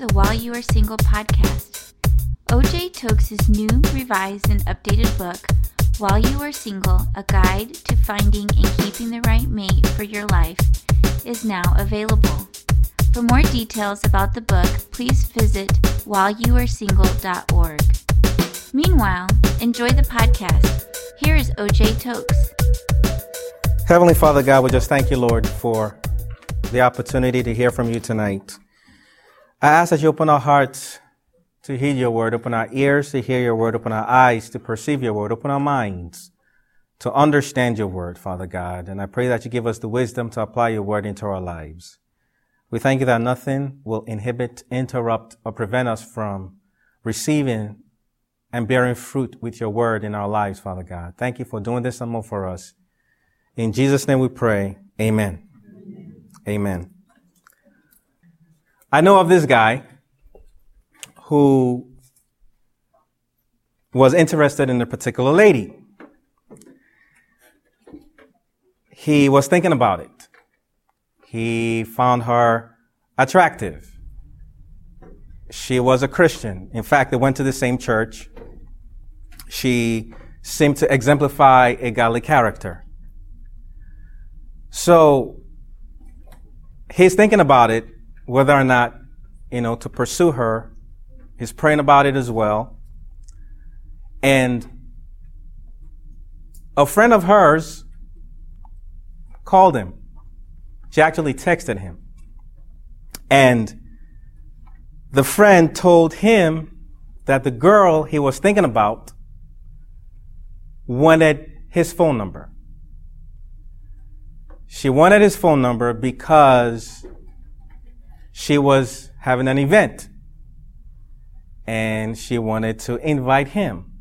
the While You Are Single podcast. OJ Tokes' new, revised, and updated book, While You Are Single A Guide to Finding and Keeping the Right Mate for Your Life, is now available. For more details about the book, please visit whileyouaresingle.org. Meanwhile, enjoy the podcast. Here is OJ Tokes. Heavenly Father God, we just thank you, Lord, for the opportunity to hear from you tonight. I ask that you open our hearts to hear your word, open our ears to hear your word, open our eyes to perceive your word, open our minds to understand your word, Father God. And I pray that you give us the wisdom to apply your word into our lives. We thank you that nothing will inhibit, interrupt, or prevent us from receiving and bearing fruit with your word in our lives, Father God. Thank you for doing this and more for us. In Jesus' name we pray. Amen. Amen. Amen. I know of this guy who was interested in a particular lady. He was thinking about it. He found her attractive. She was a Christian. In fact, they went to the same church. She seemed to exemplify a godly character. So he's thinking about it whether or not, you know, to pursue her. He's praying about it as well. And a friend of hers called him. She actually texted him. And the friend told him that the girl he was thinking about wanted his phone number. She wanted his phone number because she was having an event and she wanted to invite him.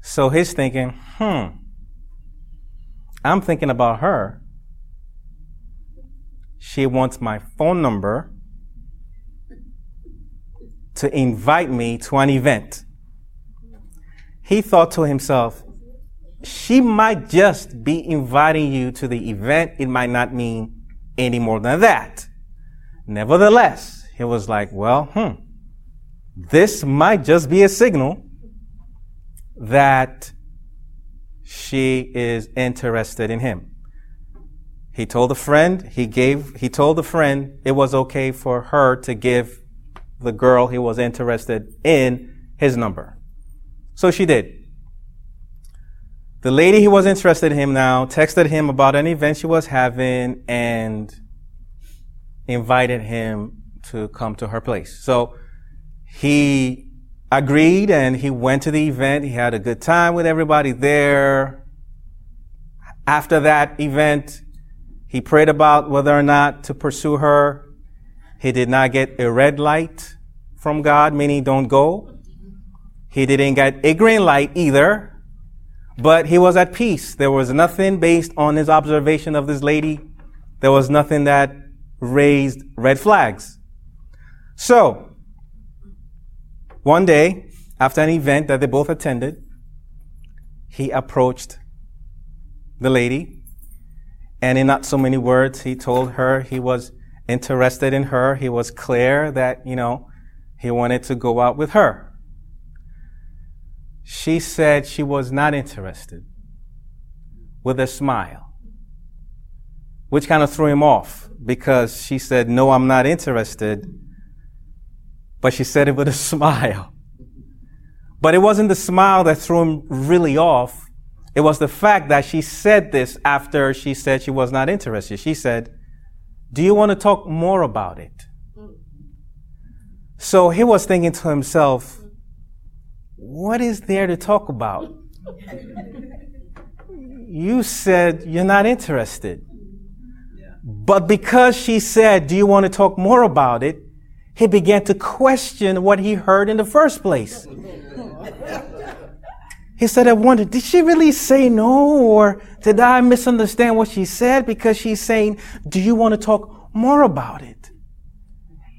So he's thinking, hmm, I'm thinking about her. She wants my phone number to invite me to an event. He thought to himself, she might just be inviting you to the event. It might not mean any more than that. Nevertheless, he was like, well, hmm, this might just be a signal that she is interested in him. He told a friend, he gave, he told the friend it was okay for her to give the girl he was interested in his number. So she did. The lady he was interested in him now texted him about an event she was having and invited him to come to her place. So he agreed and he went to the event. He had a good time with everybody there. After that event, he prayed about whether or not to pursue her. He did not get a red light from God, meaning don't go. He didn't get a green light either, but he was at peace. There was nothing based on his observation of this lady. There was nothing that raised red flags. So, one day, after an event that they both attended, he approached the lady, and in not so many words, he told her he was interested in her. He was clear that, you know, he wanted to go out with her. She said she was not interested with a smile, which kind of threw him off because she said, No, I'm not interested. But she said it with a smile. But it wasn't the smile that threw him really off. It was the fact that she said this after she said she was not interested. She said, Do you want to talk more about it? So he was thinking to himself, What is there to talk about? You said you're not interested. But because she said, Do you want to talk more about it? He began to question what he heard in the first place. He said, I wonder, did she really say no? Or did I misunderstand what she said? Because she's saying, Do you want to talk more about it?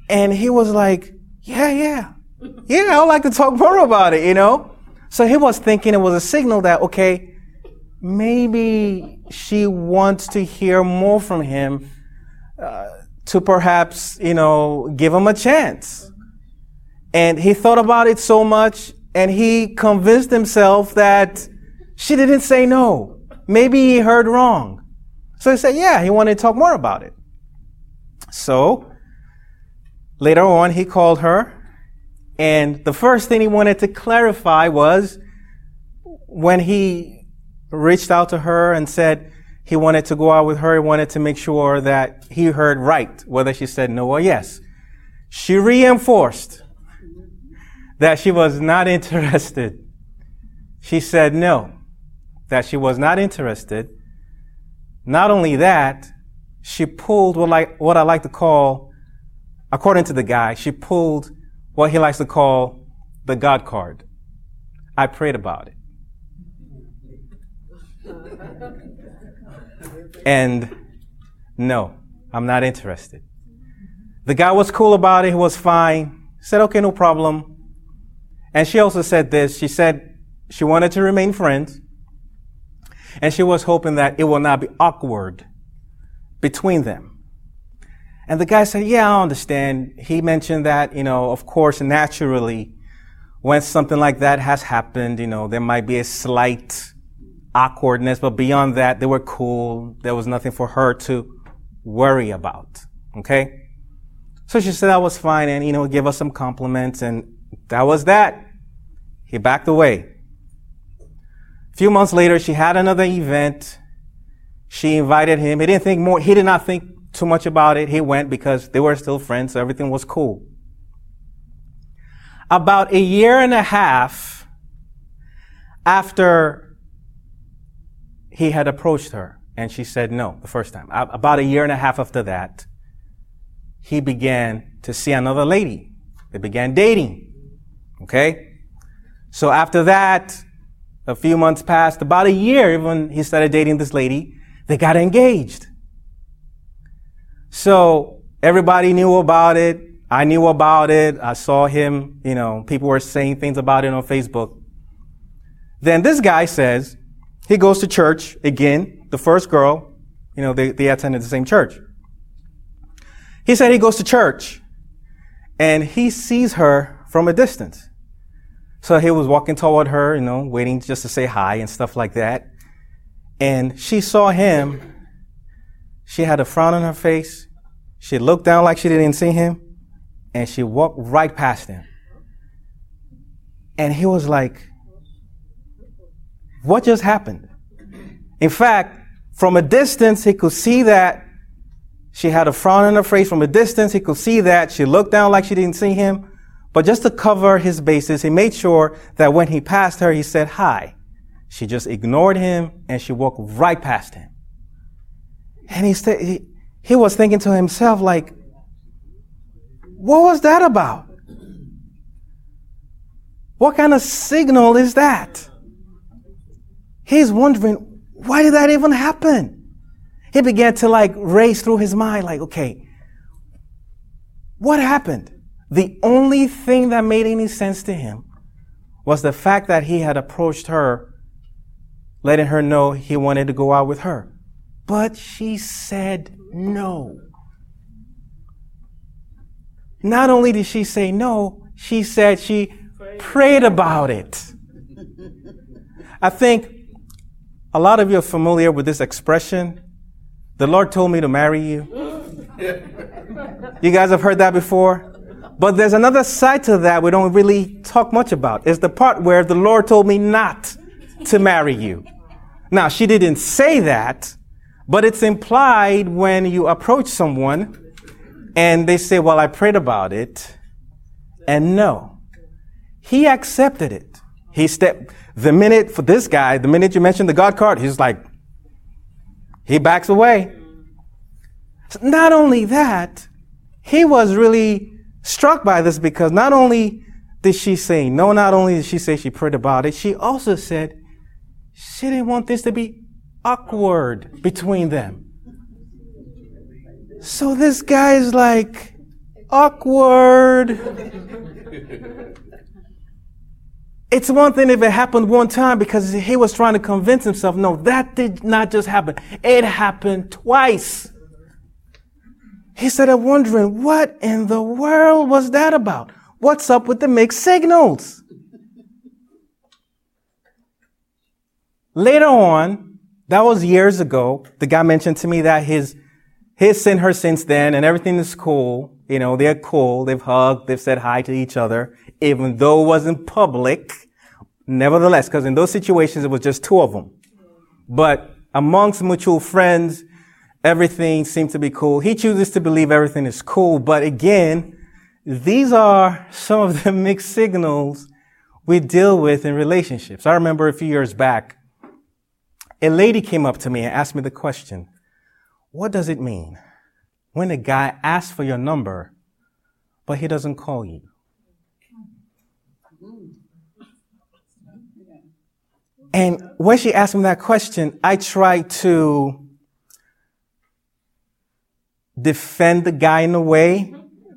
And he was like, Yeah, yeah. Yeah, I would like to talk more about it, you know? So he was thinking it was a signal that, okay, maybe she wants to hear more from him uh, to to perhaps, you know, give him a chance. And he thought about it so much and he convinced himself that she didn't say no. Maybe he heard wrong. So he said, yeah, he wanted to talk more about it. So later on, he called her and the first thing he wanted to clarify was when he reached out to her and said he wanted to go out with her, he wanted to make sure that he heard right, whether she said no or yes. She reinforced that she was not interested. She said no, that she was not interested. Not only that, she pulled what, like, what I like to call, according to the guy, she pulled what he likes to call the God card. I prayed about it. And no, I'm not interested. The guy was cool about it. He was fine. Said, okay, no problem. And she also said this. She said she wanted to remain friends. And she was hoping that it will not be awkward between them. And the guy said, yeah, I understand. He mentioned that, you know, of course, naturally, when something like that has happened, you know, there might be a slight awkwardness, but beyond that, they were cool. There was nothing for her to worry about. Okay? So she said that was fine and, you know, give us some compliments and that was that. He backed away. A few months later, she had another event. She invited him. He didn't think more, he did not think too much about it. He went because they were still friends, so everything was cool. About a year and a half after he had approached her and she said no the first time, about a year and a half after that, he began to see another lady. They began dating. Okay? So after that, a few months passed, about a year when he started dating this lady, they got engaged. So everybody knew about it. I knew about it. I saw him, you know, people were saying things about it on Facebook. Then this guy says he goes to church again, the first girl, you know, they, they attended the same church. He said he goes to church and he sees her from a distance. So he was walking toward her, you know, waiting just to say hi and stuff like that. And she saw him. She had a frown on her face. She looked down like she didn't see him. And she walked right past him. And he was like, What just happened? In fact, from a distance, he could see that she had a frown on her face. From a distance, he could see that she looked down like she didn't see him. But just to cover his bases, he made sure that when he passed her, he said hi. She just ignored him and she walked right past him. And he, said, he, he was thinking to himself, like, what was that about? What kind of signal is that? He's wondering, why did that even happen? He began to like race through his mind, like, okay, what happened? The only thing that made any sense to him was the fact that he had approached her, letting her know he wanted to go out with her. But she said no. Not only did she say no, she said she prayed about it. I think a lot of you are familiar with this expression. The Lord told me to marry you. You guys have heard that before? But there's another side to that we don't really talk much about. It's the part where the Lord told me not to marry you. Now, she didn't say that, but it's implied when you approach someone and they say, well, I prayed about it. And no, he accepted it. He stepped, the minute for this guy, the minute you mentioned the God card, he's like, he backs away. So not only that, he was really struck by this because not only did she say no, not only did she say she prayed about it, she also said she didn't want this to be awkward between them. So this guy is like, awkward. It's one thing if it happened one time because he was trying to convince himself, no, that did not just happen. It happened twice. he started wondering, what in the world was that about? What's up with the mixed signals? Later on, that was years ago, the guy mentioned to me that his, his sent her since then and everything is cool. You know, they're cool. They've hugged. They've said hi to each other, even though it wasn't public. Nevertheless, because in those situations, it was just two of them. But amongst mutual friends, everything seems to be cool. He chooses to believe everything is cool. But again, these are some of the mixed signals we deal with in relationships. I remember a few years back, a lady came up to me and asked me the question, what does it mean when a guy asks for your number, but he doesn't call you? And when she asked me that question, I tried to defend the guy in a way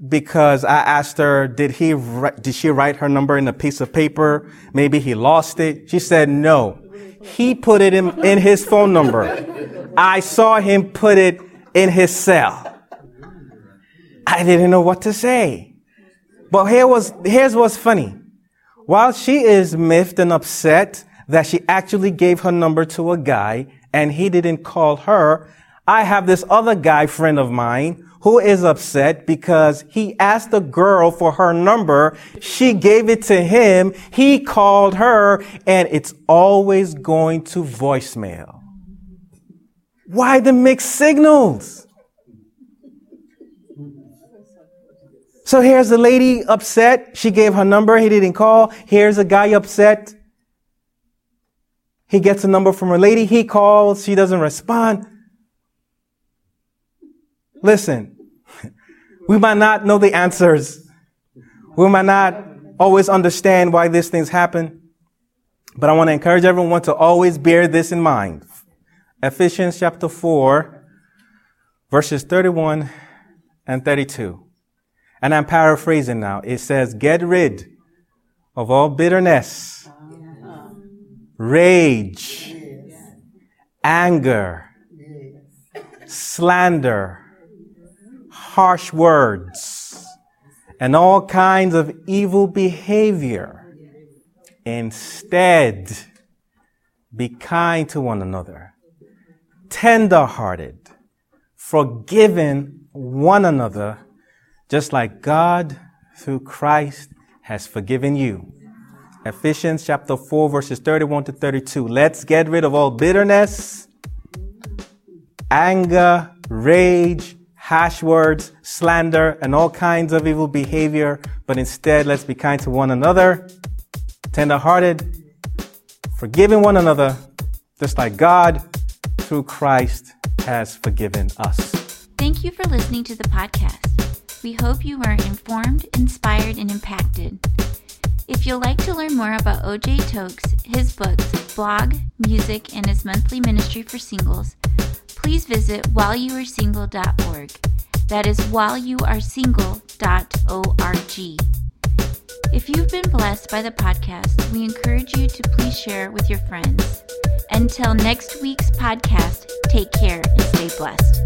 because I asked her, did he, did she write her number in a piece of paper? Maybe he lost it. She said no. He put it in, in his phone number. I saw him put it in his cell. I didn't know what to say. But here was, here's what's funny. While she is miffed and upset that she actually gave her number to a guy and he didn't call her, I have this other guy friend of mine who is upset because he asked the girl for her number. She gave it to him. He called her and it's always going to voicemail. Why the mixed signals? So here's the lady upset. She gave her number. He didn't call. Here's a guy upset. He gets a number from a lady. He calls. She doesn't respond. Listen, we might not know the answers. We might not always understand why these things happen. But I want to encourage everyone to always bear this in mind. Ephesians chapter 4, verses 31 and 32. And I'm paraphrasing now. It says, get rid of all bitterness, rage, anger, slander, harsh words, and all kinds of evil behavior. Instead, be kind to one another, tender hearted, forgiving one another, just like God through Christ has forgiven you. Ephesians chapter 4 verses 31 to 32. Let's get rid of all bitterness, anger, rage, harsh words, slander, and all kinds of evil behavior, but instead let's be kind to one another, tenderhearted, forgiving one another, just like God through Christ has forgiven us. Thank you for listening to the podcast. We hope you were informed, inspired, and impacted. If you'd like to learn more about OJ Tokes, his books, blog, music, and his monthly ministry for singles, please visit whileyouaresingle.org. That is whileyouaresingle.org. If you've been blessed by the podcast, we encourage you to please share with your friends. Until next week's podcast, take care and stay blessed.